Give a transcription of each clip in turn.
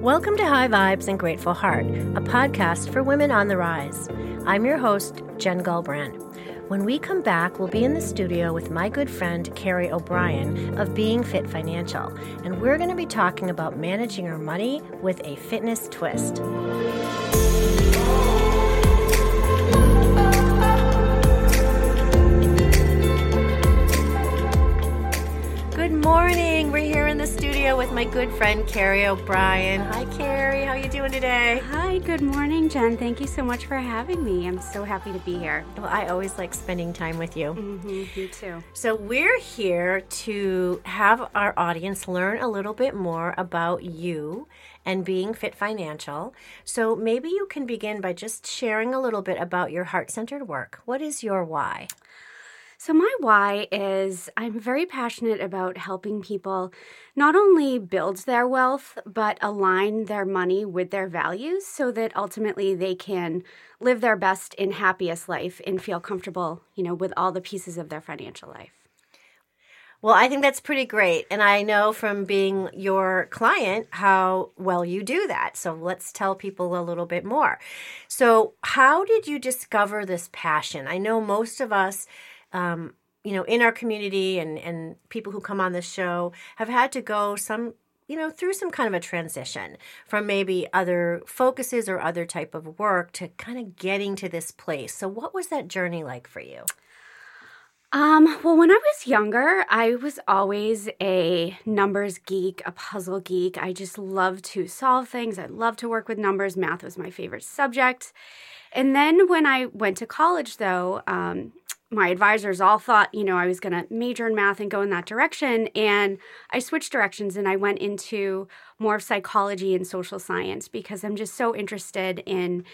Welcome to High Vibes and Grateful Heart, a podcast for women on the rise. I'm your host, Jen Gulbrand. When we come back, we'll be in the studio with my good friend, Kerry O'Brien of Being Fit Financial, and we're going to be talking about managing our money with a fitness twist. Morning. We're here in the studio with my good friend Kerry O'Brien. Hi Kerry, how are you doing today? Hi, good morning, Jen. Thank you so much for having me. I'm so happy to be here. Well, I always like spending time with you. Mm-hmm, you too. So, we're here to have our audience learn a little bit more about you and being fit financial. So, maybe you can begin by just sharing a little bit about your heart centered work. What is your why? So, my why is I'm very passionate about helping people not only build their wealth, but align their money with their values so that ultimately they can live their best and happiest life and feel comfortable, you know, with all the pieces of their financial life. Well, I think that's pretty great. And I know from being your client how well you do that. So let's tell people a little bit more. So, how did you discover this passion? I know most of us um, you know, in our community and, and people who come on the show have had to go some, you know, through some kind of a transition from maybe other focuses or other type of work to kind of getting to this place. So what was that journey like for you? Um, well, when I was younger, I was always a numbers geek, a puzzle geek. I just loved to solve things. I loved to work with numbers. Math was my favorite subject. And then when I went to college, though, um, my advisors all thought, you know, I was going to major in math and go in that direction. And I switched directions and I went into more of psychology and social science because I'm just so interested in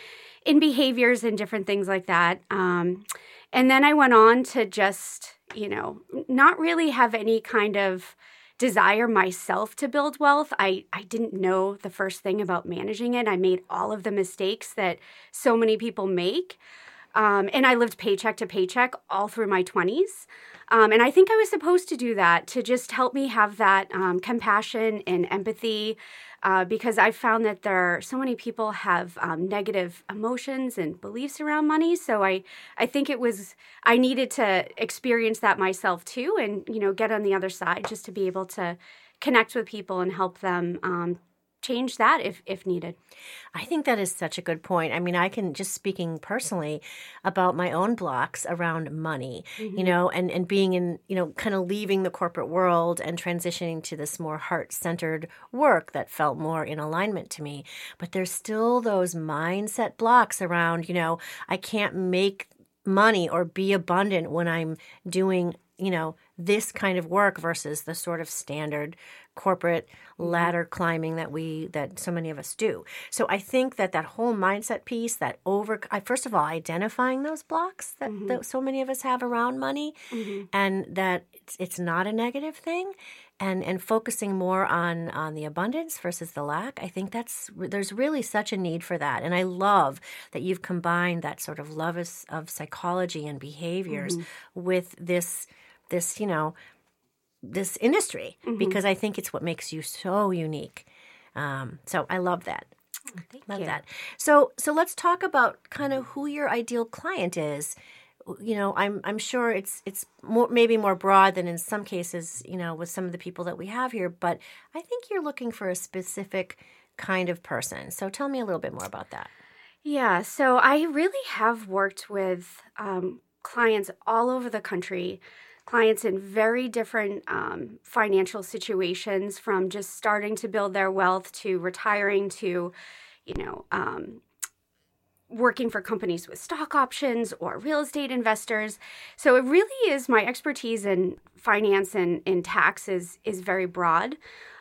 in behaviors and different things like that. Um, and then I went on to just, you know, not really have any kind of desire myself to build wealth. I, I didn't know the first thing about managing it. I made all of the mistakes that so many people make. Um, and I lived paycheck to paycheck all through my 20s. Um, and I think I was supposed to do that to just help me have that um, compassion and empathy uh, because I've found that there are so many people have um, negative emotions and beliefs around money. So I, I think it was, I needed to experience that myself too and, you know, get on the other side just to be able to connect with people and help them um, change that if if needed. I think that is such a good point. I mean, I can just speaking personally about my own blocks around money, mm-hmm. you know, and and being in, you know, kind of leaving the corporate world and transitioning to this more heart-centered work that felt more in alignment to me. But there's still those mindset blocks around, you know, I can't make money or be abundant when I'm doing you know this kind of work versus the sort of standard corporate mm-hmm. ladder climbing that we that so many of us do so i think that that whole mindset piece that over I, first of all identifying those blocks that, mm-hmm. that so many of us have around money mm-hmm. and that it's, it's not a negative thing and and focusing more on on the abundance versus the lack i think that's there's really such a need for that and i love that you've combined that sort of love of, of psychology and behaviors mm-hmm. with this this you know this industry mm-hmm. because I think it's what makes you so unique. Um, so I love that. Thank love you. that. So so let's talk about kind of who your ideal client is. You know, I'm I'm sure it's it's more maybe more broad than in some cases, you know, with some of the people that we have here, but I think you're looking for a specific kind of person. So tell me a little bit more about that. Yeah, so I really have worked with um, clients all over the country clients in very different um, financial situations from just starting to build their wealth to retiring to, you know, um, working for companies with stock options or real estate investors. So it really is my expertise in finance and in taxes is very broad.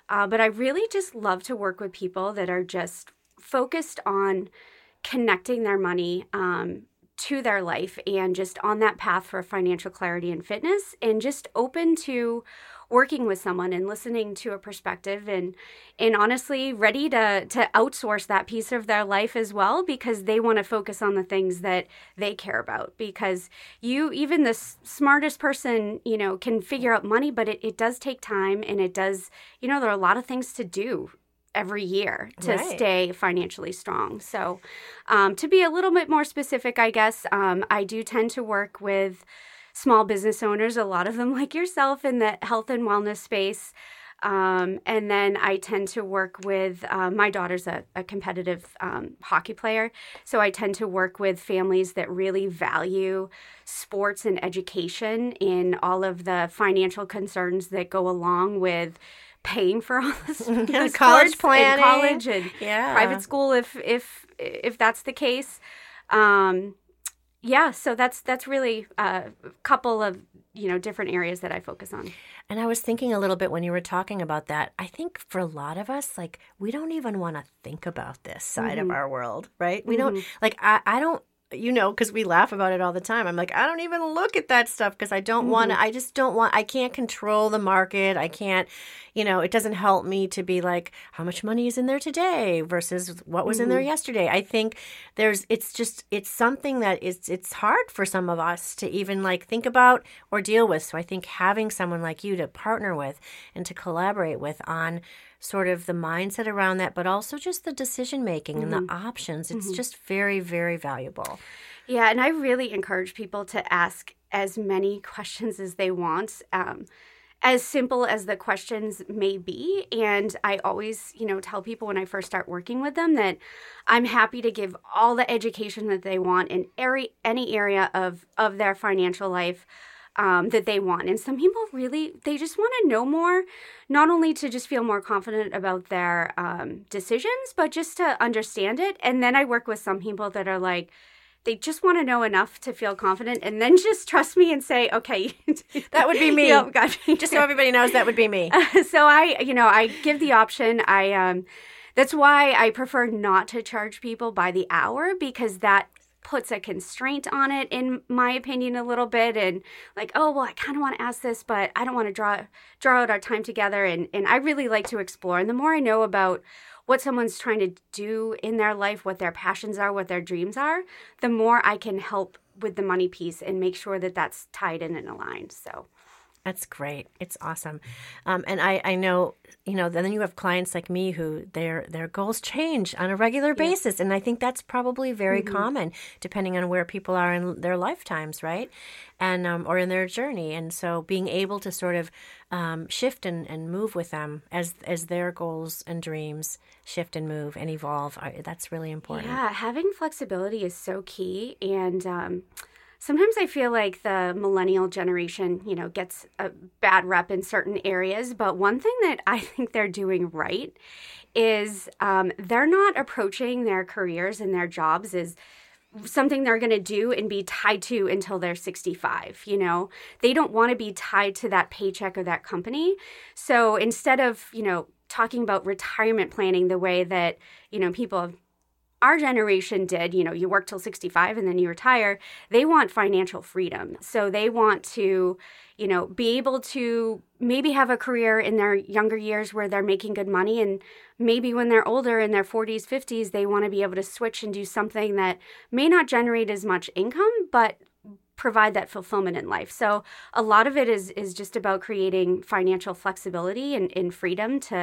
Uh, but I really just love to work with people that are just focused on connecting their money um, to their life and just on that path for financial clarity and fitness and just open to working with someone and listening to a perspective and and honestly ready to to outsource that piece of their life as well because they want to focus on the things that they care about because you even the smartest person you know can figure out money but it, it does take time and it does you know there are a lot of things to do every year to Right. stay financially strong. So, um, to be a little bit more specific, I guess, um, I do tend to work with small business owners, a lot of them like yourself in the health and wellness space. Um, and then I tend to work with uh, my daughter's a, a competitive um, hockey player. So I tend to work with families that really value sports and education in all of the financial concerns that go along with paying for all this the College planning. and college and Yeah. private school if if if that's the case. Um, yeah, so that's that's really a couple of you know different areas that I focus on. And I was thinking a little bit when you were talking about that. I think for a lot of us, like we don't even want to think about this side of our world, right? We don't like I, I don't you know, because we laugh about it all the time. I'm like, I don't even look at that stuff because I don't want to, I just don't want, I can't control the market. I can't, you know, it doesn't help me to be like, how much money is in there today versus what was in there mm-hmm. yesterday. I think there's, it's just, it's something that is, it's hard for some of us to even like think about or deal with. So I think having someone like you to partner with and to collaborate with on, sort of the mindset around that, but also just the decision making and the options. It's just very, very valuable. Yeah, and I really encourage people to ask as many questions as they want. Um, as simple as the questions may be. And I always, you know, tell people when I first start working with them that I'm happy to give all the education that they want in every, any area of, of their financial life um, that they want. And some people really, they just want to know more, not only to just feel more confident about their um, decisions, but just to understand it. And then I work with some people that are like, they just want to know enough to feel confident and then just trust me and say, okay, That would be me. Got me. Just so everybody knows, that would be me. so I, you know, I give the option. I, um, that's why I prefer not to charge people by the hour because that puts a constraint on it in my opinion a little bit and like oh well i kind of want to ask this but i don't want to draw draw out our time together and and i really like to explore and the more i know about what someone's trying to do in their life what their passions are what their dreams are the more i can help with the money piece and make sure that that's tied in and aligned so That's great. It's awesome. Um, and I, I know, you know, then you have clients like me who their their goals change on a regular basis. And I think that's probably very common depending on where people are in their lifetimes, right? And um, or in their journey. And so being able to sort of um, shift and, and move with them as as their goals and dreams shift and move and evolve, that's really important. Yeah, having flexibility is so key. And um, sometimes I feel like the millennial generation, you know, gets a bad rep in certain areas. But one thing that I think they're doing right is um, they're not approaching their careers and their jobs as something they're going to do and be tied to until they're 65 you know they don't want to be tied to that paycheck or that company so instead of you know talking about retirement planning the way that you know people of our generation did you know you work till 65 and then you retire they want financial freedom. So they want to you know be able to maybe have a career in their younger years where they're making good money and maybe when they're older in their 40s 50s they want to be able to switch and do something that may not generate as much income but provide that fulfillment in life so a lot of it is is just about creating financial flexibility and, and freedom to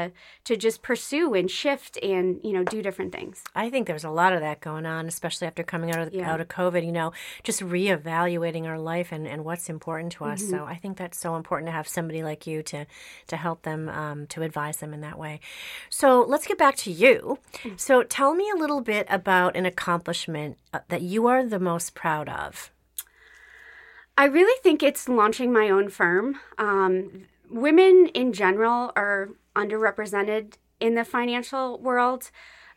to just pursue and shift and you know do different things I think there's a lot of that going on, especially after coming out of Yeah. out of COVID. You know, just reevaluating our life and, and what's important to us. So I think that's so important to have somebody like you to to help them um, to advise them in that way. So let's get back to you. So tell me a little bit about an accomplishment uh, that you are the most proud of. I really think it's launching my own firm. Um, women in general are underrepresented in the financial world.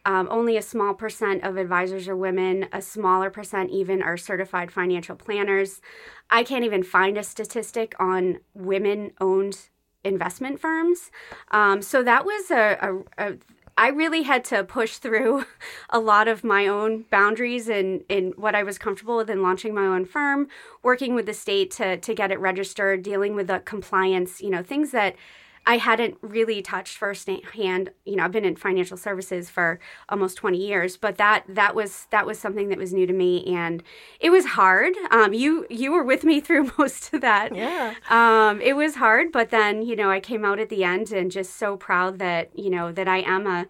Um, only a small percent of advisors are women. A smaller percent even are certified financial planners. I can't even find a statistic on women owned investment firms. Um, so that was a, a, a I really had to push through a lot of my own boundaries and in what I was comfortable with in launching my own firm, working with the state to to get it registered, dealing with the compliance, you know, things that I hadn't really touched firsthand. You know, I've been in financial services for almost 20 years, but that that was that was something that was new to me, and it was hard. Um, you you were with me through most of that. Yeah. Um, it was hard, but then you know I came out at the end and just so proud that you know that I am a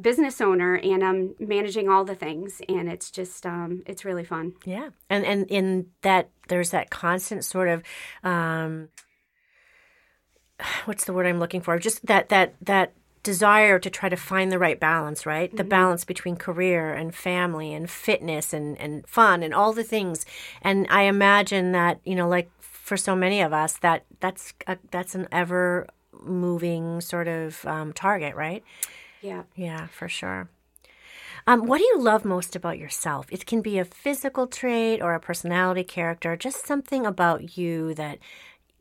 business owner and I'm managing all the things and it's just um, it's really fun. Yeah. And and in that there's that constant sort of um, what's the word I'm looking for? Just that that that desire to try to find the right balance, right? Mm-hmm. The balance between career and family and fitness and, and fun and all the things. And I imagine that, you know, like for so many of us, that that's a, that's an ever moving sort of um, target, right? Yeah. Yeah, for sure. Um, what do you love most about yourself? It can be a physical trait or a personality character, just something about you that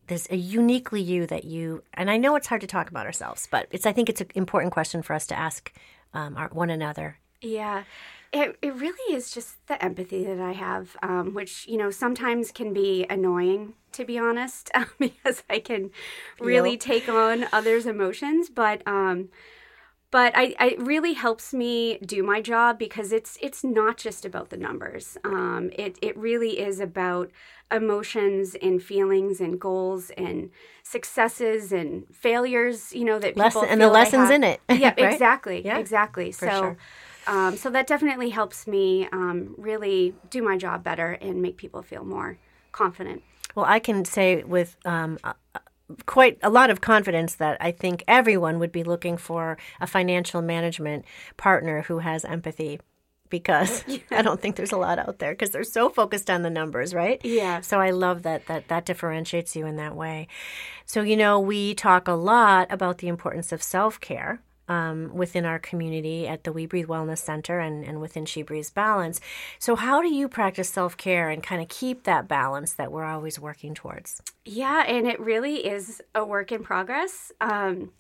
there's a uniquely you that you and i know it's hard to talk about ourselves but it's i think it's an important question for us to ask um, our, one another yeah it, it really is just the empathy that i have um, which you know sometimes can be annoying to be honest because i can really yep. take on others emotions but um, but I, I, it really helps me do my job because it's it's not just about the numbers. Um, it it really is about emotions and feelings and goals and successes and failures. You know that Lesson, and the lessons in it. Yeah, right? exactly, yeah. exactly. For so. Sure. Um, so that definitely helps me um, really do my job better and make people feel more confident. Well, I can say with um, quite a lot of confidence that I think everyone would be looking for a financial management partner who has empathy because yeah. I don't think there's a lot out there because they're so focused on the numbers, right? Yeah. So I love that that that differentiates you in that way. So you know, we talk a lot about the importance of self care. Um, within our community at the We Breathe Wellness Center and, and within She Breathes Balance. So, how do you practice self care and kind of keep that balance that we're always working towards? Yeah, and it really is a work in progress. Um,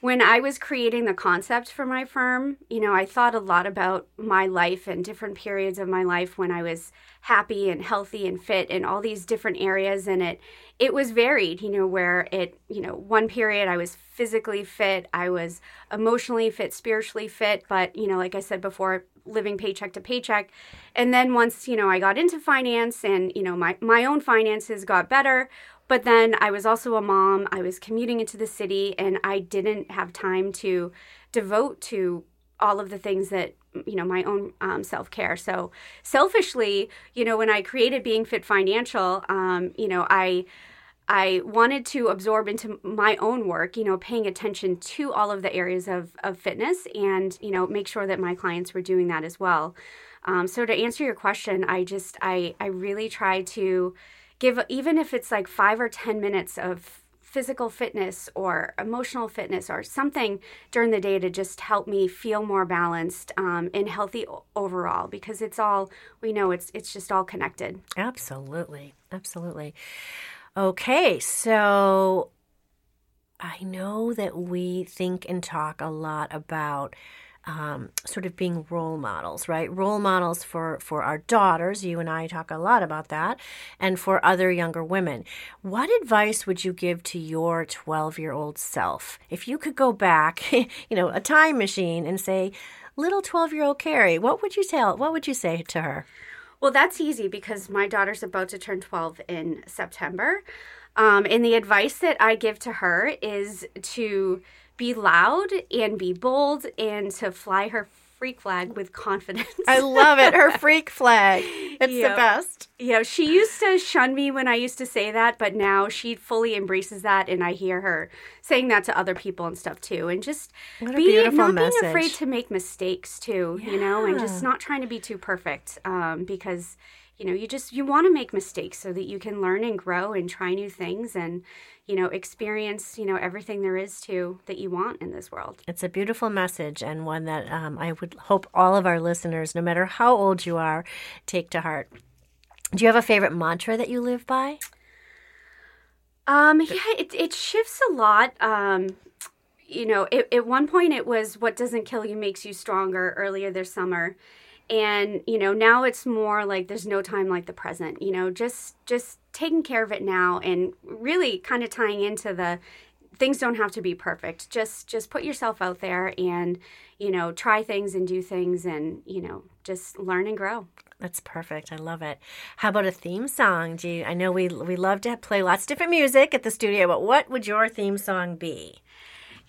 when I was creating the concept for my firm, you know, I thought a lot about my life and different periods of my life when I was happy and healthy and fit in all these different areas and it it was varied, you know, where it, you know, one period I was physically fit, I was emotionally fit, spiritually fit, but you know, like I said before, living paycheck to paycheck. And then once, you know, I got into finance and, you know, my my own finances got better, but then I was also a mom. I was commuting into the city and I didn't have time to devote to all of the things that you know my own um, self-care so selfishly you know when i created being fit financial um, you know i i wanted to absorb into my own work you know paying attention to all of the areas of, of fitness and you know make sure that my clients were doing that as well um, so to answer your question i just i i really try to give even if it's like five or ten minutes of physical fitness or emotional fitness or something during the day to just help me feel more balanced um, and healthy overall because it's all we know it's it's just all connected. Absolutely. Absolutely. Okay so i know that we think and talk a lot about um, sort of being role models, right? Role models for for our daughters. You and I talk a lot about that, and for other younger women. What advice would you give to your twelve year old self if you could go back, you know, a time machine, and say, "Little twelve year old Kerry, what would you tell? What would you say to her?" Well, that's easy because my daughter's about to turn twelve in September. Um, and the advice that I give to her is to be loud and be bold and to fly her freak flag with confidence. I love it. Her freak flag. It's the best. Yeah, she used to shun me when I used to say that, but now she fully embraces that and I hear her saying that to other people and stuff too. And just be not message. being afraid to make mistakes too, yeah. you know, and just not trying to be too perfect. Um, because you know you just you want to make mistakes so that you can learn and grow and try new things and you know experience you know everything there is to that you want in this world. It's a beautiful message and one that um, i would hope all of our listeners no matter how old you are take to heart. Do you have a favorite mantra that you live by? Um yeah it, it shifts a lot. Um you know it, at one point it was what doesn't kill you makes you stronger earlier this summer and you know now it's more like there's no time like the present you know just just taking care of it now and really kind of tying into the things don't have to be perfect. Just just put yourself out there and you know try things and do things and you know just learn and grow. That's perfect. I love it. How about a theme song? Do you, I know we we love to play lots of different music at the studio, but what would your theme song be?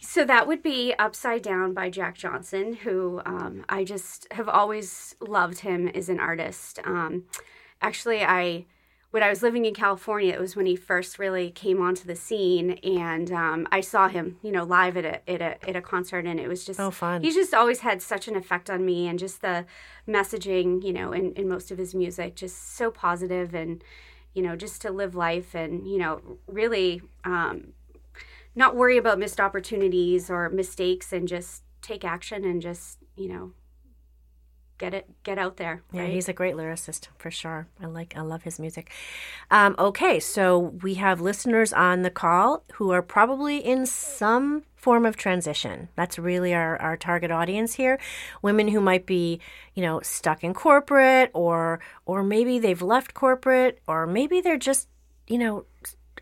So that would be Upside Down by Jack Johnson, who um, I just have always loved him as an artist. Um, actually, I when I was living in California, it was when he first really came onto the scene, and um, I saw him, you know, live at a, at a at a concert, and it was just oh fun. He's just always had such an effect on me, and just the messaging, you know, in, in most of his music, just so positive, and you know, just to live life, and you know, really um, not worry about missed opportunities or mistakes, and just take action, and just you know get it get out there yeah he's a great lyricist for sure. I like i love his music. Um, okay so we have listeners on the call who are probably in some form of transition. That's really our, our target audience here. Women who might be you know stuck in corporate or or maybe they've left corporate or maybe they're just you know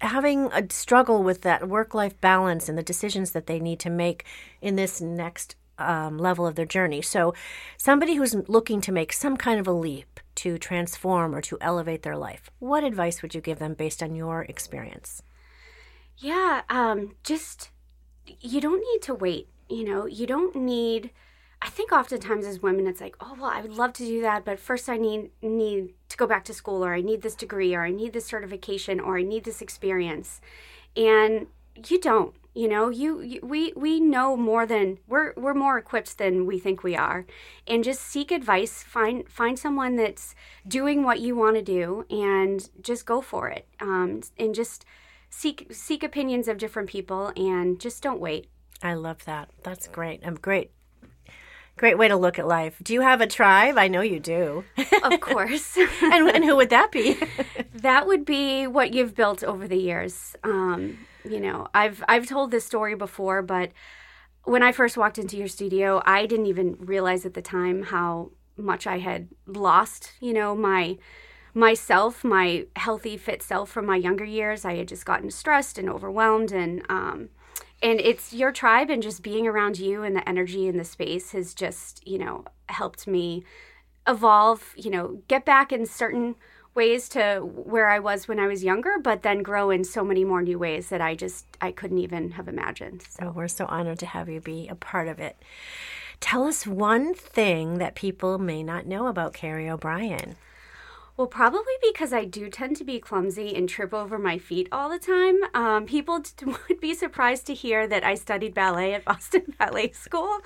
having a struggle with that work life balance and the decisions that they need to make in this next um, level of their journey. So, somebody who's looking to make some kind of a leap to transform or to elevate their life, what advice would you give them based on your experience? Yeah, um, just you don't need to wait. You know, you don't need. I think oftentimes as women, it's like, oh well, I would love to do that, but first I need need to go back to school, or I need this degree, or I need this certification, or I need this experience, and you don't you know? You, you, we we know more than we're we're more equipped than we think we are. And just seek advice. Find find someone that's doing what you want to do and just go for it. Um, and just seek seek opinions of different people and just don't wait. I love that. That's great. I'm great Great way to look at life. Do you have a tribe? I know you do. of course. and, and who would that be? that would be what you've built over the years. Um, you know, I've I've told this story before, but when I first walked into your studio, I didn't even realize at the time how much I had lost, you know, my myself, my healthy fit self from my younger years. I had just gotten stressed and overwhelmed and um and it's your tribe and just being around you and the energy in the space has just, you know, helped me evolve, you know, get back in certain ways to where I was when I was younger, but then grow in so many more new ways that I just I couldn't even have imagined. So oh, we're so honored to have you be a part of it. Tell us one thing that people may not know about Kerry O'Brien. Well, probably because I do tend to be clumsy and trip over my feet all the time. Um, people t- would be surprised to hear that I studied ballet at Boston Ballet School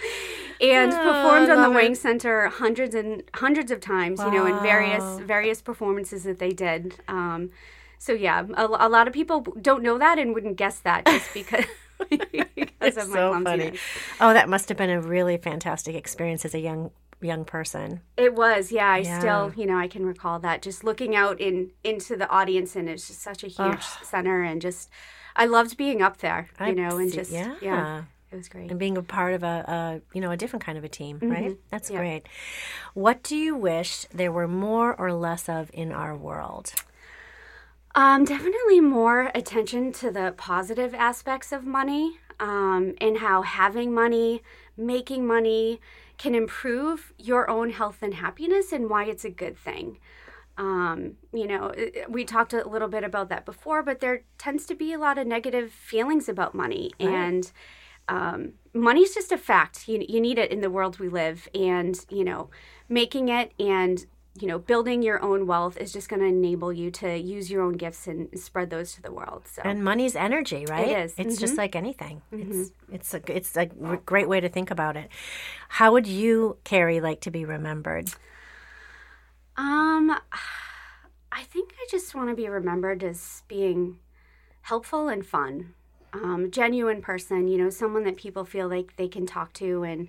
and oh, performed on the it. Wang Center hundreds and hundreds of times. Wow. You know, in various various performances that they did. Um, so yeah, a, a, lot of people don't know that and wouldn't guess that just because. because of my so funny. Oh, that must have been a really fantastic experience as a young young person. It was, yeah. I yeah. still, you know, I can recall that. Just looking out in into the audience, and it's just such a huge center, and just I loved being up there, you I know, and just yeah. yeah. It was great. And being a part of a, a you know, a different kind of a team, mm-hmm. right? That's yeah. great. What do you wish there were more or less of in our world? Um, definitely more attention to the positive aspects of money um, and how having money, making money, can improve your own health and happiness and why it's a good thing. Um, you know, we talked a little bit about that before, but there tends to be a lot of negative feelings about money. Right. And um, money's just a fact. You, you need it in the world we live. And, you know, making it and you know, building your own wealth is just going to enable you to use your own gifts and spread those to the world. So and money's energy, right? It is. It's mm-hmm. just like anything. Mm-hmm. It's it's a it's a great way to think about it. How would you, Kerry, like to be remembered? Um, I think I just want to be remembered as being helpful and fun, um, genuine person. You know, someone that people feel like they can talk to and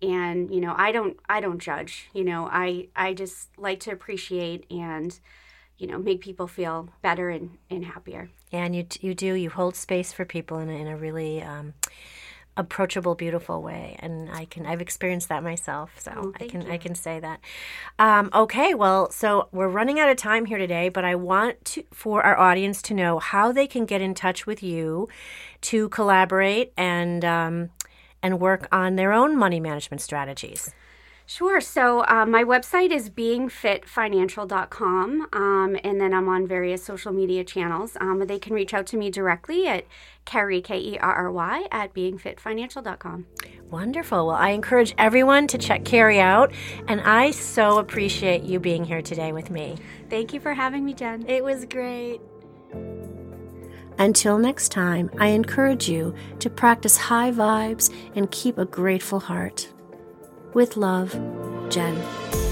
and you know i don't i don't judge you know i i just like to appreciate and you know make people feel better and, and happier yeah and you you do you hold space for people in a, in a really um, approachable, beautiful way. And I can I've experienced that myself, so Oh, I can you. I can say that. Um, okay, well, so we're running out of time here today, but I want to for our audience to know how they can get in touch with you to collaborate and um, and work on their own money management strategies. Sure. So uh, my website is beingfitfinancial.com, um, and then I'm on various social media channels. Um, they can reach out to me directly at Kerry, K E R R Y, at beingfitfinancial.com. Wonderful. Well, I encourage everyone to check Kerry out, and I so appreciate you being here today with me. Thank you for having me, Jen. It was great. Until next time, I encourage you to practice high vibes and keep a grateful heart. With love, Jen.